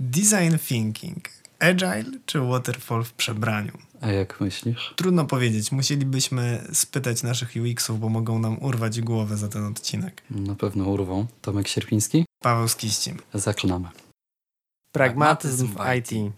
Design thinking. Agile czy waterfall w przebraniu? A jak myślisz? Trudno powiedzieć. Musielibyśmy spytać naszych UX-ów, bo mogą nam urwać głowę za ten odcinek. Na pewno urwą. Tomek Sierpiński? Paweł Skiścim. Zaczynamy. Pragmatyzm w IT.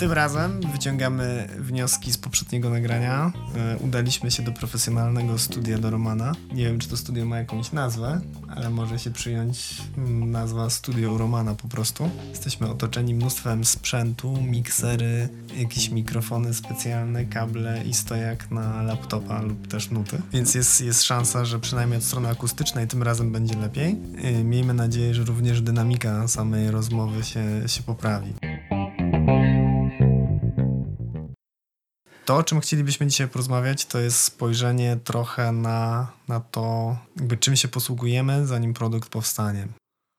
Tym razem wyciągamy wnioski z poprzedniego nagrania. E, udaliśmy się do profesjonalnego studia do Romana. Nie wiem, czy to studio ma jakąś nazwę, ale może się przyjąć mm, nazwa Studio Romana po prostu. Jesteśmy otoczeni mnóstwem sprzętu, miksery, jakieś mikrofony specjalne, kable i stojak na laptopa lub też nuty. Więc jest, jest szansa, że przynajmniej od strony akustycznej tym razem będzie lepiej. E, miejmy nadzieję, że również dynamika samej rozmowy się, się poprawi. To, o czym chcielibyśmy dzisiaj porozmawiać, to jest spojrzenie trochę na, na to, jakby czym się posługujemy, zanim produkt powstanie.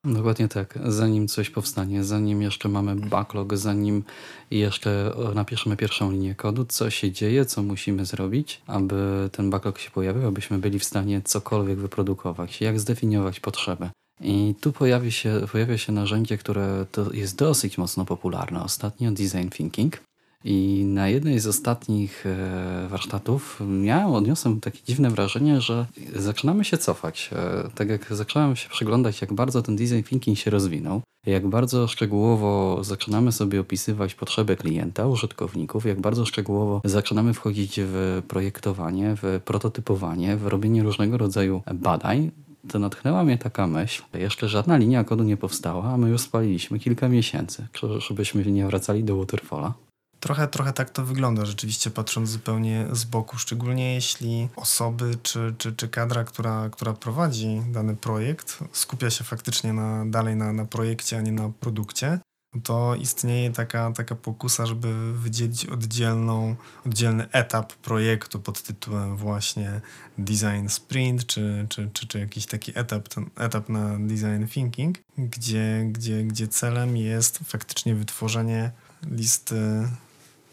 Dokładnie tak. Zanim coś powstanie, zanim jeszcze mamy backlog, zanim jeszcze napiszemy pierwszą linię kodu, co się dzieje, co musimy zrobić, aby ten backlog się pojawił, abyśmy byli w stanie cokolwiek wyprodukować, jak zdefiniować potrzeby. I tu pojawi się, pojawia się narzędzie, które jest dosyć mocno popularne ostatnio, design thinking. I na jednej z ostatnich e, warsztatów miałem, odniosłem takie dziwne wrażenie, że zaczynamy się cofać. E, tak jak zacząłem się przyglądać, jak bardzo ten design thinking się rozwinął, jak bardzo szczegółowo zaczynamy sobie opisywać potrzeby klienta, użytkowników, jak bardzo szczegółowo zaczynamy wchodzić w projektowanie, w prototypowanie, w robienie różnego rodzaju badań, to natchnęła mnie taka myśl. Jeszcze żadna linia kodu nie powstała, a my już spaliliśmy kilka miesięcy, żebyśmy nie wracali do Waterfalla. Trochę, trochę tak to wygląda, rzeczywiście patrząc zupełnie z boku, szczególnie jeśli osoby czy, czy, czy kadra, która, która prowadzi dany projekt, skupia się faktycznie na, dalej na, na projekcie, a nie na produkcie, to istnieje taka, taka pokusa, żeby wydzielić oddzielną, oddzielny etap projektu pod tytułem właśnie design sprint, czy, czy, czy, czy jakiś taki etap, ten etap na design thinking, gdzie, gdzie, gdzie celem jest faktycznie wytworzenie listy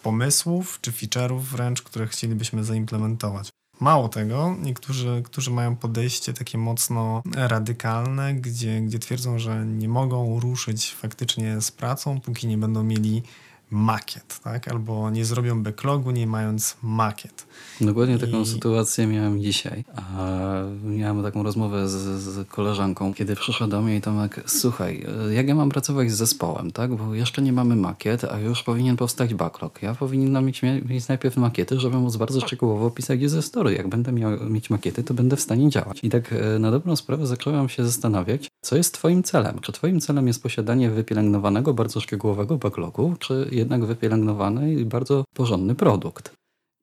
pomysłów czy feature'ów wręcz, które chcielibyśmy zaimplementować. Mało tego, niektórzy, którzy mają podejście takie mocno radykalne, gdzie, gdzie twierdzą, że nie mogą ruszyć faktycznie z pracą, póki nie będą mieli makiet, tak? Albo nie zrobią backlogu, nie mając makiet. Dokładnie taką sytuację miałem dzisiaj. miałem taką rozmowę z, z, koleżanką, kiedy przyszła do mnie i Tomek, słuchaj, jak ja mam pracować z zespołem, tak? Bo jeszcze nie mamy makiet, a już powinien powstać backlog. Ja powinienem mieć, mieć najpierw makiety, żeby móc bardzo szczegółowo opisać ze story. Jak będę miał mieć makiety, to będę w stanie działać. I tak e, na dobrą sprawę zacząłem się zastanawiać, co jest twoim celem? Czy twoim celem jest posiadanie wypielęgnowanego, bardzo szczegółowego backlogu, czy jednak wypielęgnowany i bardzo porządny produkt?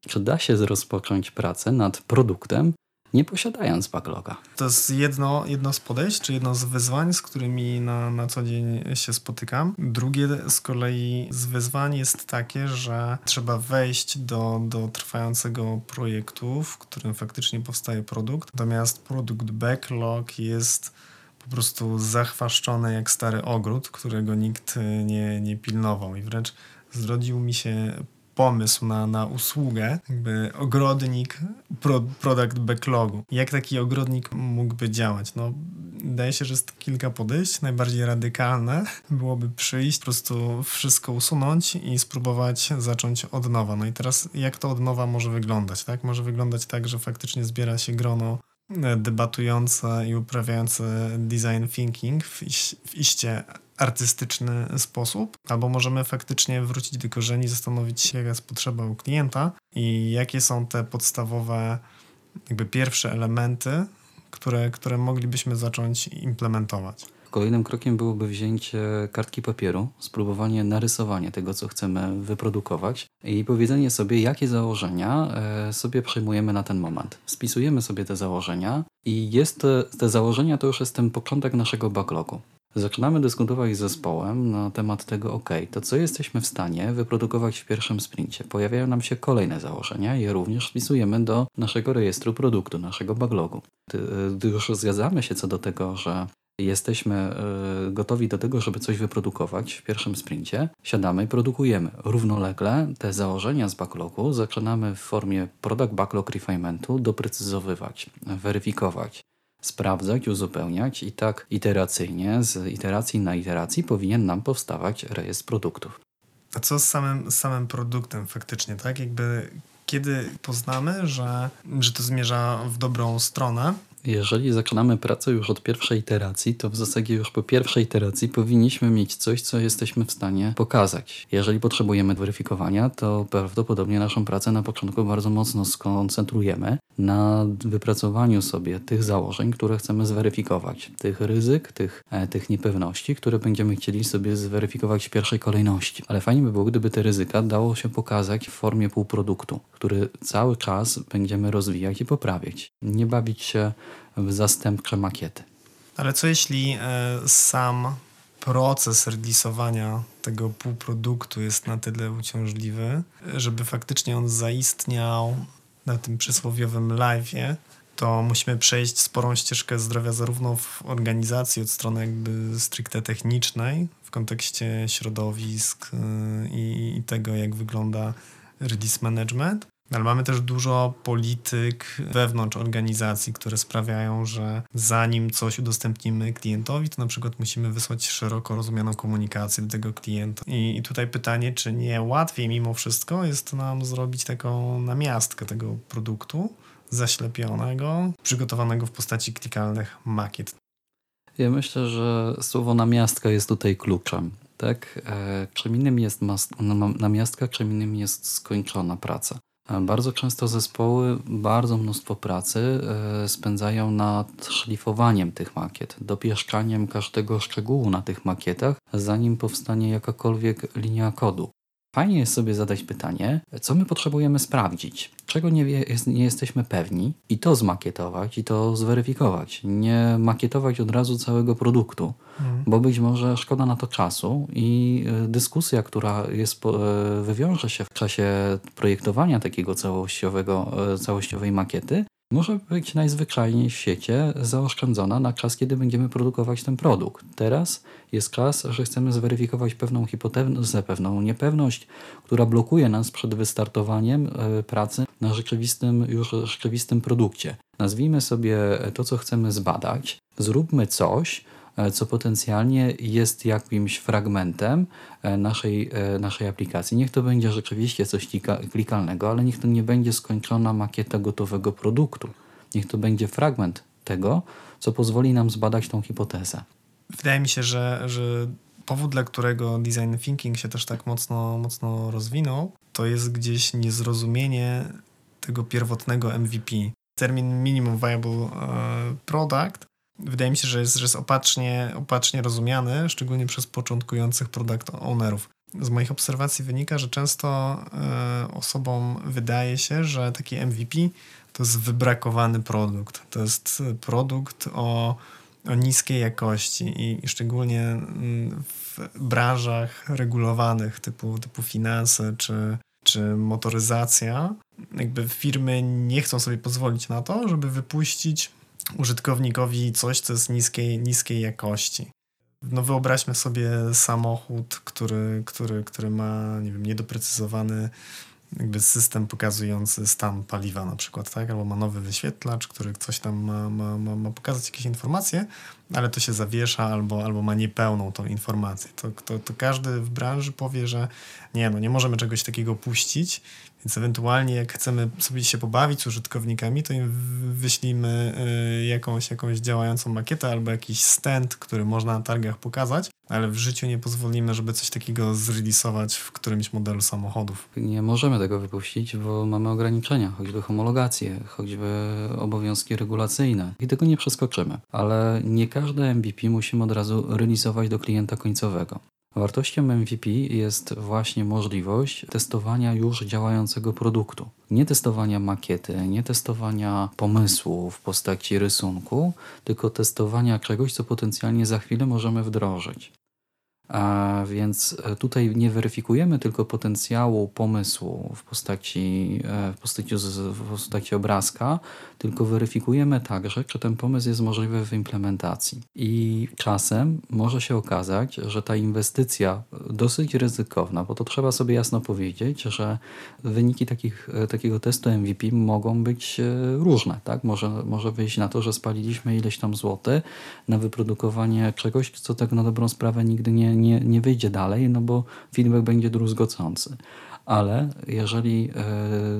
Czy da się rozpocząć pracę nad produktem, nie posiadając backloga? To jest jedno, jedno z podejść, czy jedno z wyzwań, z którymi na, na co dzień się spotykam. Drugie z kolei z wyzwań jest takie, że trzeba wejść do, do trwającego projektu, w którym faktycznie powstaje produkt. Natomiast produkt backlog jest po prostu zachwaszczony jak stary ogród, którego nikt nie, nie pilnował i wręcz zrodził mi się pomysł na, na usługę, jakby ogrodnik pro, product backlogu. Jak taki ogrodnik mógłby działać? No, wydaje się, że jest kilka podejść. Najbardziej radykalne byłoby przyjść, po prostu wszystko usunąć i spróbować zacząć od nowa. No i teraz jak to od nowa może wyglądać? Tak? Może wyglądać tak, że faktycznie zbiera się grono debatujące i uprawiające design thinking w, iś, w iście artystyczny sposób, albo możemy faktycznie wrócić do korzeni, zastanowić się, jaka jest potrzeba u klienta i jakie są te podstawowe, jakby pierwsze elementy, które, które moglibyśmy zacząć implementować. Kolejnym krokiem byłoby wzięcie kartki papieru, spróbowanie narysowania tego, co chcemy wyprodukować i powiedzenie sobie, jakie założenia e, sobie przyjmujemy na ten moment. Spisujemy sobie te założenia i jest te, te założenia to już jest ten początek naszego backlogu. Zaczynamy dyskutować z zespołem na temat tego, ok, to co jesteśmy w stanie wyprodukować w pierwszym sprincie. Pojawiają nam się kolejne założenia, je również wpisujemy do naszego rejestru produktu, naszego backlogu. Gdy już zgadzamy się co do tego, że jesteśmy y, gotowi do tego, żeby coś wyprodukować w pierwszym sprincie, siadamy i produkujemy. Równolegle te założenia z backlogu zaczynamy w formie product backlog refinementu doprecyzowywać, weryfikować, sprawdzać, uzupełniać i tak iteracyjnie, z iteracji na iteracji powinien nam powstawać rejestr produktów. A co z samym, samym produktem faktycznie, tak? Jakby kiedy poznamy, że, że to zmierza w dobrą stronę, jeżeli zaczynamy pracę już od pierwszej iteracji, to w zasadzie już po pierwszej iteracji powinniśmy mieć coś, co jesteśmy w stanie pokazać. Jeżeli potrzebujemy weryfikowania, to prawdopodobnie naszą pracę na początku bardzo mocno skoncentrujemy na wypracowaniu sobie tych założeń, które chcemy zweryfikować, tych ryzyk, tych, e, tych niepewności, które będziemy chcieli sobie zweryfikować w pierwszej kolejności. Ale fajnie by było, gdyby te ryzyka dało się pokazać w formie półproduktu, który cały czas będziemy rozwijać i poprawiać. Nie bawić się w zastępcze makiety. Ale co jeśli e, sam proces releasowania tego półproduktu jest na tyle uciążliwy, żeby faktycznie on zaistniał na tym przysłowiowym live'ie, to musimy przejść sporą ścieżkę zdrowia zarówno w organizacji od strony jakby stricte technicznej w kontekście środowisk e, i, i tego, jak wygląda release management, ale mamy też dużo polityk wewnątrz organizacji, które sprawiają, że zanim coś udostępnimy klientowi, to na przykład musimy wysłać szeroko rozumianą komunikację do tego klienta. I, tutaj pytanie, czy nie łatwiej mimo wszystko jest nam zrobić taką namiastkę tego produktu zaślepionego, przygotowanego w postaci klikalnych makiet. Ja myślę, że słowo namiastka jest tutaj kluczem. Tak? E, czym innym jest namiastka, czym innym jest skończona praca. Bardzo często zespoły bardzo mnóstwo pracy e, spędzają nad szlifowaniem tych makiet, dopieszczaniem każdego szczegółu na tych makietach, zanim powstanie jakakolwiek linia kodu. Fajnie jest sobie zadać pytanie, co my potrzebujemy sprawdzić, czego nie, nie jesteśmy pewni i to zmakietować i to zweryfikować. Nie makietować od razu całego produktu, mhm. bo być może szkoda na to czasu i e, dyskusja, która jest, e, wywiąże się w czasie projektowania takiego całościowego, e, całościowej makiety, może być najzwyczajniej w świecie zaoszczędzona na czas, kiedy będziemy produkować ten produkt. Teraz jest czas, że chcemy zweryfikować pewną hipotezę, pewną niepewność, która blokuje nas przed wystartowaniem e, pracy na rzeczywistym, już rzeczywistym produkcie. Nazwijmy sobie to, co chcemy zbadać, zróbmy coś, co potencjalnie jest jakimś fragmentem e, naszej, e, naszej aplikacji. Niech to będzie rzeczywiście coś klikalnego, ale niech to nie będzie skończona makieta gotowego produktu. Niech to będzie fragment tego, co pozwoli nam zbadać tą hipotezę. Wydaje mi się, że, że powód, dla którego design thinking się też tak mocno, mocno rozwinął, to jest gdzieś niezrozumienie tego pierwotnego MVP. Termin minimum viable product wydaje mi się, że jest, że jest opacznie, opacznie rozumiany, szczególnie przez początkujących product ownerów. Z moich obserwacji wynika, że często y, osobom wydaje się, że taki MVP to jest wybrakowany produkt. To jest produkt o, o niskiej jakości i, i szczególnie mm, w branżach regulowanych typu, typu finanse czy, czy motoryzacja, jakby firmy nie chcą sobie pozwolić na to, żeby wypuścić użytkownikowi coś, co jest niskiej, niskiej jakości. No wyobraźmy sobie samochód, który, który, który ma nie wiem, niedoprecyzowany jakby system pokazujący stan paliwa na przykład, tak? Albo ma nowy wyświetlacz, który coś tam ma, ma, ma, ma pokazać jakieś informacje, ale to się zawiesza albo, albo ma niepełną tą informację. To, to, to każdy w branży powie, że nie, no nie możemy czegoś takiego puścić, więc ewentualnie jak chcemy sobie się pobawić z użytkownikami, to im wyślimy y, jakąś, jakąś działającą makietę albo jakiś stand, który można na targach pokazać, ale w życiu nie pozwolimy, żeby coś takiego zrelisować w którymś modelu samochodów. Nie możemy tego wypuścić, bo mamy ograniczenia, choćby homologacje, choćby obowiązki regulacyjne i tego nie przeskoczymy. Ale nie każde MVP musimy od razu realizować do klienta końcowego. Wartością MVP jest właśnie możliwość testowania już działającego produktu. Nie testowania makiety, nie testowania pomysłu w postaci rysunku, tylko testowania czegoś, co potencjalnie za chwilę możemy wdrożyć. Więc e, tutaj nie weryfikujemy tylko potencjału pomysłu w postaci, e, w postaci, w postaci obrazka, tylko weryfikujemy także, czy ten pomysł jest możliwy w implementacji. I czasem może się okazać, że ta inwestycja dosyć ryzykowna, bo to trzeba sobie jasno powiedzieć, że wyniki takich, e, takiego testu MVP mogą być różne. Tak? Może, może wyjść na to, że spaliliśmy ileś tam złoty na wyprodukowanie czegoś, co tak na dobrą sprawę nigdy nie nie, nie wyjdzie dalej, no bo feedback będzie druzgocący. Ale jeżeli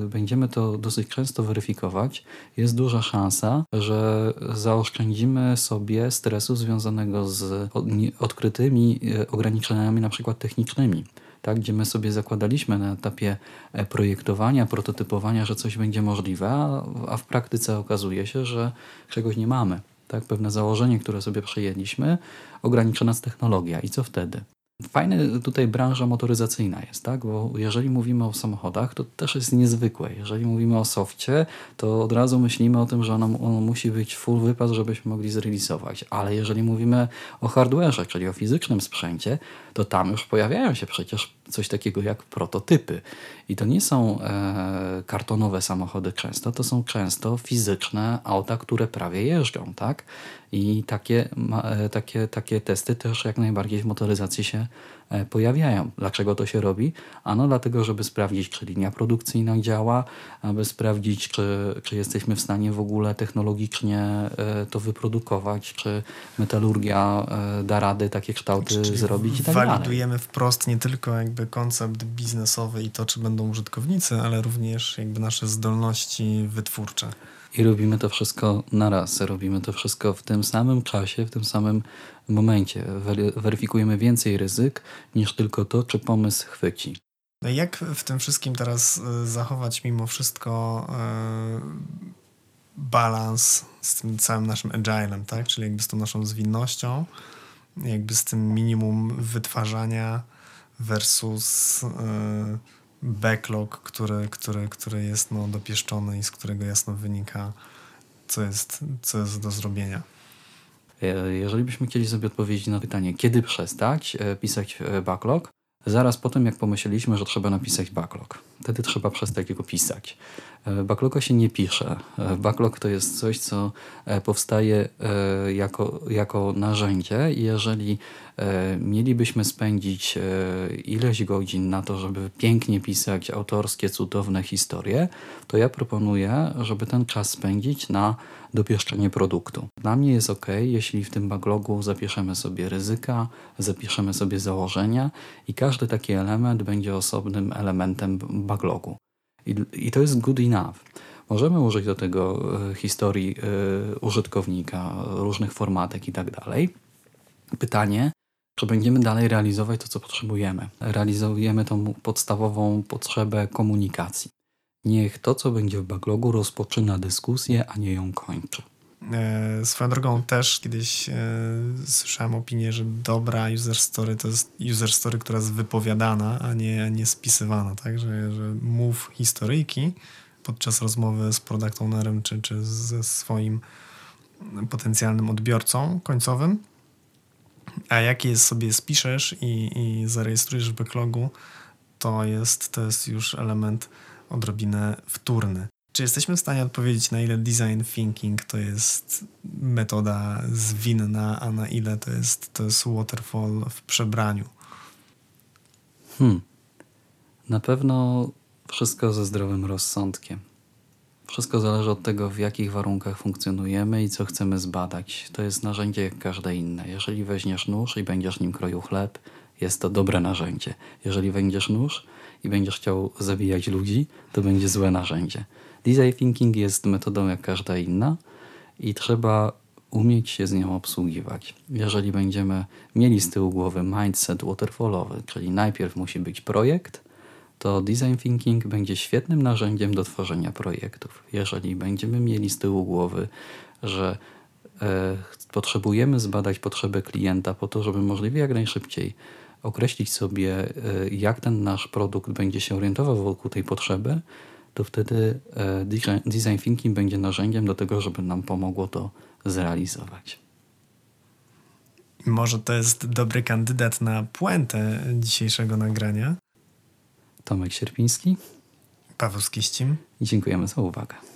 y, będziemy to dosyć często weryfikować, jest duża szansa, że zaoszczędzimy sobie stresu związanego z odkrytymi e, ograniczeniami, na przykład technicznymi. Tak, gdzie my sobie zakładaliśmy na etapie e, projektowania, prototypowania, że coś będzie możliwe, a, a w praktyce okazuje się, że czegoś nie mamy tak, pewne założenie, które sobie przyjęliśmy, ogranicza nas technologia. I co wtedy? Fajna tutaj branża motoryzacyjna jest, tak? bo jeżeli mówimy o samochodach, to też jest niezwykłe. Jeżeli mówimy o softie, to od razu myślimy o tym, że ono, ono musi być full wypas, żebyśmy mogli zrealizować. Ale jeżeli mówimy o hardware'ze, czyli o fizycznym sprzęcie, to tam już pojawiają się przecież coś takiego jak prototypy. I to nie są e, kartonowe samochody często, to są często fizyczne auta, które prawie jeżdżą, tak? I takie, e, takie, takie testy też jak najbardziej w motoryzacji się E, pojawiają. Dlaczego to się robi? Ano dlatego, żeby sprawdzić, czy linia produkcyjna działa, aby sprawdzić, czy, czy jesteśmy w stanie w ogóle technologicznie e, to wyprodukować, czy metalurgia da rady takie kształty Czyli zrobić i tak Walidujemy dalej. wprost nie tylko jakby koncept biznesowy i to, czy będą użytkownicy, ale również jakby nasze zdolności wytwórcze. I robimy to wszystko na raz. Robimy to wszystko w tym samym czasie, w tym samym momencie. Weryfikujemy więcej ryzyk niż tylko to, czy pomysł chwyci. No jak w tym wszystkim teraz e, zachować mimo wszystko e, balans z tym całym naszym agilem, tak? Czyli jakby z tą naszą zwinnością, jakby z tym minimum wytwarzania versus e, backlog, który, który, który jest no, dopieszczony i z którego jasno wynika, co jest, co jest do zrobienia. E, jeżeli byśmy chcieli sobie odpowiedzieć na pytanie, kiedy przestać e, pisać e, backlog, zaraz po tym, jak pomyśleliśmy, że trzeba napisać backlog. Wtedy trzeba przestać go pisać. Backloga się nie pisze. Backlog to jest coś, co powstaje jako, jako narzędzie i jeżeli E, mielibyśmy spędzić e, ileś godzin na to, żeby pięknie pisać autorskie, cudowne historie, to ja proponuję, żeby ten czas spędzić na dopieszczenie produktu. Dla mnie jest ok, jeśli w tym backlogu zapiszemy sobie ryzyka, zapiszemy sobie założenia i każdy taki element będzie osobnym elementem backlogu. I, i to jest good enough. Możemy użyć do tego e, historii użytkownika, różnych formatek i tak dalej. Pytanie, czy będziemy dalej realizować to, co potrzebujemy. Realizujemy tą podstawową potrzebę komunikacji. Niech to, co będzie w backlogu, rozpoczyna dyskusję, a nie ją kończy. E, swoją drogą też kiedyś e, słyszałem opinię, że dobra user story to jest user story, która jest wypowiadana, a nie, nie spisywana, tak? Że, że mów historyjki podczas rozmowy z product ownerem czy, czy ze swoim potencjalnym odbiorcą końcowym, a jak je sobie spiszesz i, i zarejestrujesz w backlogu, to jest, to jest już element odrobinę wtórny. Czy jesteśmy w stanie odpowiedzieć, na ile design thinking to jest metoda zwinna, a na ile to jest, to jest waterfall w przebraniu? Hmm. Na pewno wszystko ze zdrowym rozsądkiem. Wszystko zależy od tego, w jakich warunkach funkcjonujemy i co chcemy zbadać. To jest narzędzie jak każde inne. Jeżeli weźmiesz nóż i będziesz nim kroił chleb, jest to dobre narzędzie. Jeżeli weźmiesz nóż i będziesz chciał zabijać ludzi, to będzie złe narzędzie. Design thinking jest metodą jak każda inna i trzeba umieć się z nią obsługiwać. Jeżeli będziemy mieli z tyłu głowy mindset waterfallowy, czyli najpierw musi być projekt, to design thinking będzie świetnym narzędziem do tworzenia projektów. Jeżeli będziemy mieli z tyłu głowy, że e, potrzebujemy zbadać potrzeby klienta po to, żeby możliwie jak najszybciej określić sobie, e, jak ten nasz produkt będzie się orientował wokół tej potrzeby, to wtedy e, design thinking będzie narzędziem do tego, żeby nam pomogło to zrealizować. Może to jest dobry kandydat na puentę dzisiejszego nagrania. Tomek Sierpiński. Paweł Skiścim. I dziękujemy za uwagę.